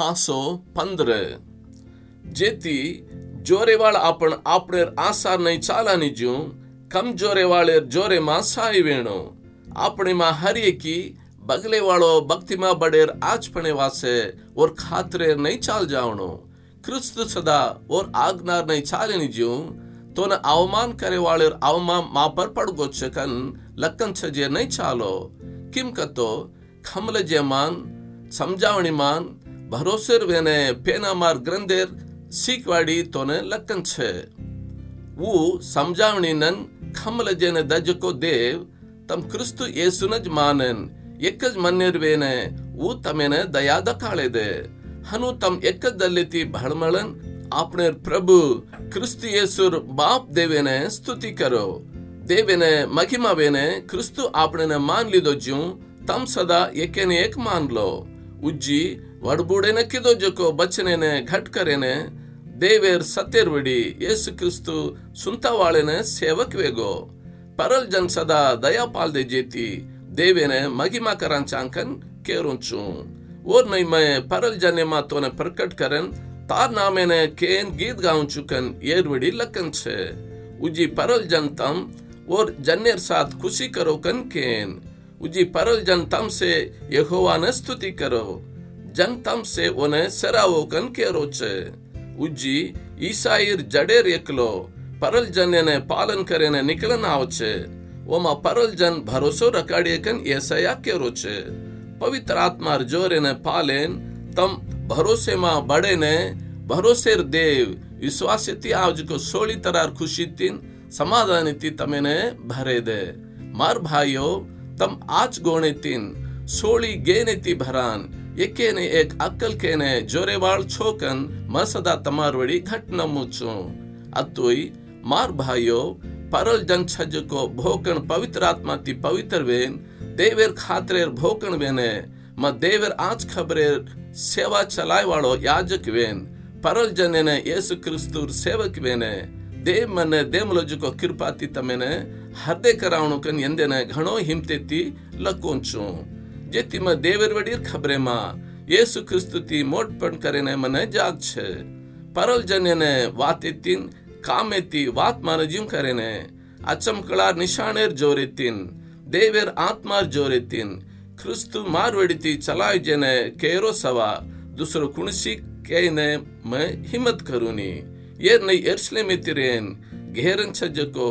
હાસો પંદર જેથી જોરેવાળ આપણ આપણે આસારને ચાલાની જ્યું કમ જોરેવાળે જોરેમાં સાય વેણો આપણેમાં હરિયકી બગલે વાળો ભક્તિમાં બડેર આજપણે વાસે ઓર ખાતરે નહીં ચાલ જાવણો ಕ್ರಿಸ್ತು ಸದಾ ಓರ್ ಆಗ್ನಾರ್ನ ಚಾಲೆ ನಿಜು ತೋನ ಅವಮಾನ್ ಕರೆವಾಳರ್ ಅವಮಾನ್ ಮಾಪರ್ ಪಡ್ಗೊಚ್ಚಕನ್ ಲಕ್ಕನ್ ಸಜೆ ನೈ ಚಾಲೋ ಕಿಮ್ ಕತ್ತೋ ಖಮಲ ಜಮಾನ್ ಸಂಜಾವಣಿ ಮಾನ್ ભરોસેરવેને પેનામાર ગ્રંદેર ಸೀಕ್ವಾಡಿ ತೋನೆ ಲಕ್ಕಂಚೆ ವು ಸಂಜಾವಣಿನನ್ ಖಮಲಜೇನ ದಜಕೋ ದೇವ್ ತಮ್ ಕ್ರಿಸ್ತು ಯೇಸುನಜ್ ಮಾನನ್ ಎಕ್ಕಜ್ ಮನ್ನಿರ್ವೇನೆ ವು ತಮೇನ ದಯಾದ ಕಾಳೆದೆ ಹನು ತಮ್ ಎಕ್ಕದಲ್ಲಿತಿ ಬಹಳಮಳನ್ ಆಪ್ಣೇರ್ ಪ್ರಭು ಕ್ರಿಸ್ತು ಯೇಸುರ್ ಬಾಪ್ ದೇವೇನೆ ಸ್ತುತಿ ಕರೋ ದೇವೇನೆ ಮಹಿಮಾವೇನೆ ಕ್ರಿಸ್ತು ಆಪ್ಣೆನ ಮಾನ್ಲಿದೊಜ್ಜು ತಮ್ ಸದಾ ಎಕ್ಕೆನೆ ಎಕ್ ಮಾನ್ಲೋ ಉಜ್ಜಿ ವಡ್ಬುಡೆನಕ್ಕಿದೋ ಜೊಕೋ ಬಚ್ಚನೇನೆ ಘಟ್ಕರೇನೆ ದೇವೇರ್ ಸತ್ಯರ್ವಿಡಿ ಯೇಸು ಕ್ರಿಸ್ತು ಸುಂತವಾಳೆನೆ ಸೇವಕ್ವೇಗೋ ಪರಲ್ ಜನ್ ಸದಾ ದಯಾಪಾಲ್ದೆ ಜೇತಿ ದೇವೇನೆ ಮಗಿಮಾ ಕರಾಂಚಾಂಕನ್ ಕೇರುಂಚು और नहीं मैं परल जने मातोने प्रकट करन तार नामे ने केन गीत गाऊं चुकन ये रुड़ी लकन छे उजी परल जनतम और जन्नेर साथ खुशी करो कन केन ఉజి పరల్ జన్ తమ్సే యహోవాన స్థుతి కరో జన్ తమ్సే ఒనే సెరావో కన్ కేరోచే ઉજ્જી ઈસાઈર જડેર એકલો પરલજન એને પાલન કરીને નીકળન આવશે ઓમાં પરલજન ભરોસો રકાડીએ કન એસયા કેરો છે. પવિત્ર આત્માર જોર એને પાલેન, તમ ભરોસેમાં બળેને, ભરોસેર દેવ, વિશ્વાસથી આવજકો સોળી તરાર ખુશીથી સમાધાનથી તમેને ભરે દે. માર ભાઈઓ तम आज गोणे तीन सोळी गेने ती भरान ಎಕ್ಕೇನೆ ಏಕ್ ಅಕ್ಕಲ್ಕೇನೆ ಜೋರೆವಾಳ್ ಛೋಕನ್ ಮಸದ ತಮಾರ್ವಡಿ ಘಟ್ ನಮ್ಮುಚು ಅತ್ತುಯ್ ಮಾರ್ ಭಾಯೋ ಪರಲ್ ಜನ್ ಛಜಕೋ ಭೋಕಣ್ ಪವಿತ್ರಾತ್ಮ ತಿ ಪವಿತ್ರವೇನ್ ದೇವೇರ್ ಖಾತ್ರೇರ್ ಭೋಕಣ್ ವೇನೆ ಮ ದೇವೇರ್ ಆಚ್ ಖಬರೇರ್ ಸೇವಾ ಚಲಾಯ್ ವಾಳೋ ಯಾಜಕ್ ವೇನ್ ಪರಲ್ ಜನೇನೆ ಯೇಸು ಕ್ರಿಸ್ತುರ್ ಸೇವಕ್ ವೇನೆ ದೇವ್ ಮನೆ ದೇ ಮುಲಜುಕೊ ಕಿರ್ಪಾತಿ ತಮೆನೆ ಹದ್ದೆ ಕರಾವಣಕನ್ ಎಂದೆನ ಘಣೋ ಹಿಂತೆತ್ತಿ ಲಕ್ಕೋಂಚು ಜೆತಿಮ ದೇವರ್ ವಡೀರ್ ಖಬ್ರೆಮ ಯೇಸು ಕ್ರಿಸ್ತುತಿ ಮೋಟ್ ಪಣ್ ಕರೆನೆ ಮನೆ ಜಾಗ್ ಛೆ ಪರಲ್ ಜನ್ಯನೆ ವಾತೆತ್ತಿನ್ ಕಾಮೆತ್ತಿ ವಾತ್ ಮಾನಜಿಂ ಕರೆನೆ ಅಚ್ಚಮಕಳಾರ್ ನಿಶಾಣೇರ್ ಜೋರೆತ್ತಿನ್ ದೇವೇರ್ ಆತ್ಮಾರ್ ಜೋರೆತ್ತಿನ್ ಕ್ರಿಸ್ತು ಮಾರ್ವೆಡಿತಿ ಚಲಾಯ್ ಜನೆ ಕೇರೋ ಸವಾ ದುಸರು ಕುಣಿಸಿ ಕೇನೆ ಮ ಹಿಮ್ಮತ್ ಕರುನಿ என்னை எர்ஸ்லேமித்திரேன் घेरन छज्जको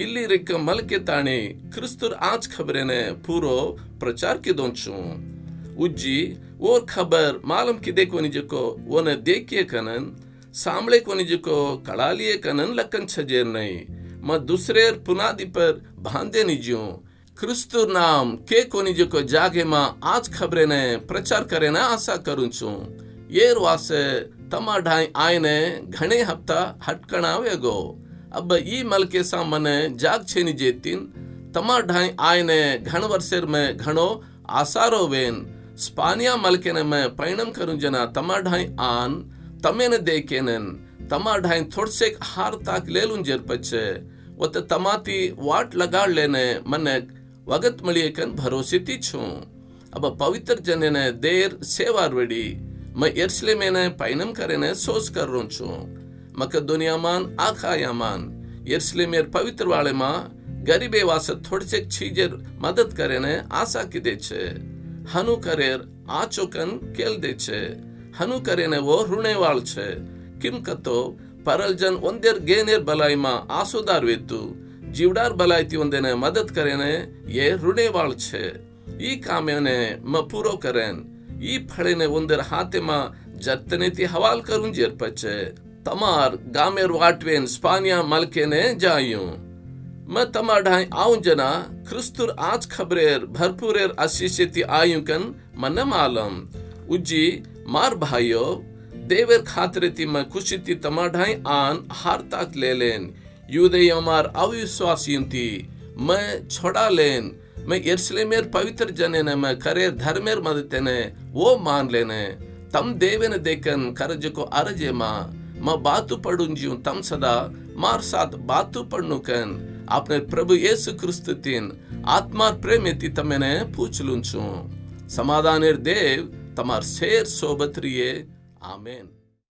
ಇಲ್ಲಿ ರಿಕ್ಕ ಮಲ್ಕೆ ತಾಣೆ ಕ್ರಿಸ್ತುರ್ ಆಜ್ ಖಬರೇನೆ ಪೂರೋ ಪ್ರಚಾರ್ ಕಿದೊಂಚು ಉಜ್ಜಿ ಓರ್ ಖಬರ್ ಮಾಲಂ ಕಿದೆ ಕೊನಿಜಕೋ ಓನ ದೇಕಿಯ ಕನನ್ ಸಾಂಬಳೆ ಕೊನಿಜಕೋ ಕಳಾಲಿಯ ಕನನ್ ಲಕ್ಕನ್ ಛಜೇರ್ ನೈ ಮ ದುಸ್ರೇರ್ ಪುನಾದಿ ಪರ್ ಭಾಂದೆ ನಿಜಿಯೋ ಕ್ರಿಸ್ತುರ್ ನಾಮ್ ಕೆ ಕೊನಿಜಕೋ ಜಾಗೆ ಮಾ ಆಜ್ ಖಬರೇನೆ ಪ್ರಚಾರ್ ಕರೇನ ಆಸಾ ಕರುಂಚು ಏರ್ ವಾಸೆ छू येर वासे तमा ढाई आयने घणे हफ़्ता हटकणा वेगो अब ई मलके सा मने जाग छेनी जेतीन तमा ढाई आयने घण वर्षेर में घणो आसारो वेन स्पानिया मलके ने मैं पैणम करूँ जना तमा ढाई आन तमेने देकेनन तमा ढाई थोड़से हार ताक लेलुं जेर पचे वत तमाती वाट लगाड़ लेने मने वगत मलियकन भरोसे Yerşileme'ne പൈനംകരനെ സോസ് കറുച്ചു മക്കദോനിയമാൻ ആഖായമാൻ યર્સલેમેર પવિત્ર વાળેમાં ગરીબ એવા થોડસેક છીજેર મદદ કરીને આશા કીધે છે હનુ કરેર આ ચોકન કેલ દે છે હનુ કરીને વો ಋಣೇವಾಳ್ છે કિમ કતો પરલજન ಒಂದೇર ગેનેર ભલાઈમાં આસોદાર વેતુ જીવડાર ભલાઈથી ઓંદેને મદદ કરીને એ ಋಣೇવાಳ್ છે ઈ કામ્યને મ પૂરો કરેન ಈ ಫಳಿನ ಒಂದರ ಹಾತೆಮ ಜತ್ತನೆತಿ ಹವಾಲ್ ಕರುಂಜೇರ್ಪಚ್ಚೆ ತಮಾರ್ ಗಾಮೇರ್ ವಾಟ್ವೇನ್ ಸ್ಪಾನಿಯಾ ಮಲ್ಕೆನೆ ಜಾಯು. म तमा ढाई आऊ जना ख्रिस्तुर आज खबरेर भरपूरेर आशीषेती आयु कन मन मालम उजी मार भाइयो देवेर मैं खुशी खुशीती तमा ढाई आन हार ताक ले लेन युदय मार अविश्वासियंती मैं छोड़ा लेन मैं यर्शलेमेर पवित्र जनेन, मैं करे धर्मेर मदते ने वो मान लेने। तम देवेन देखन करज को अरजे माँ। मैं बातु पढ़ूं पड़ुंजियूं तम सदा मार साथ बातु पढ़नु कन। आपने प्रभु येसु क्रिस्त तीन, आत्मा प्रेमिति तमेने पूछ लुंचू समाधानेर देव, तमार शेर सोबत रिये। आमेन।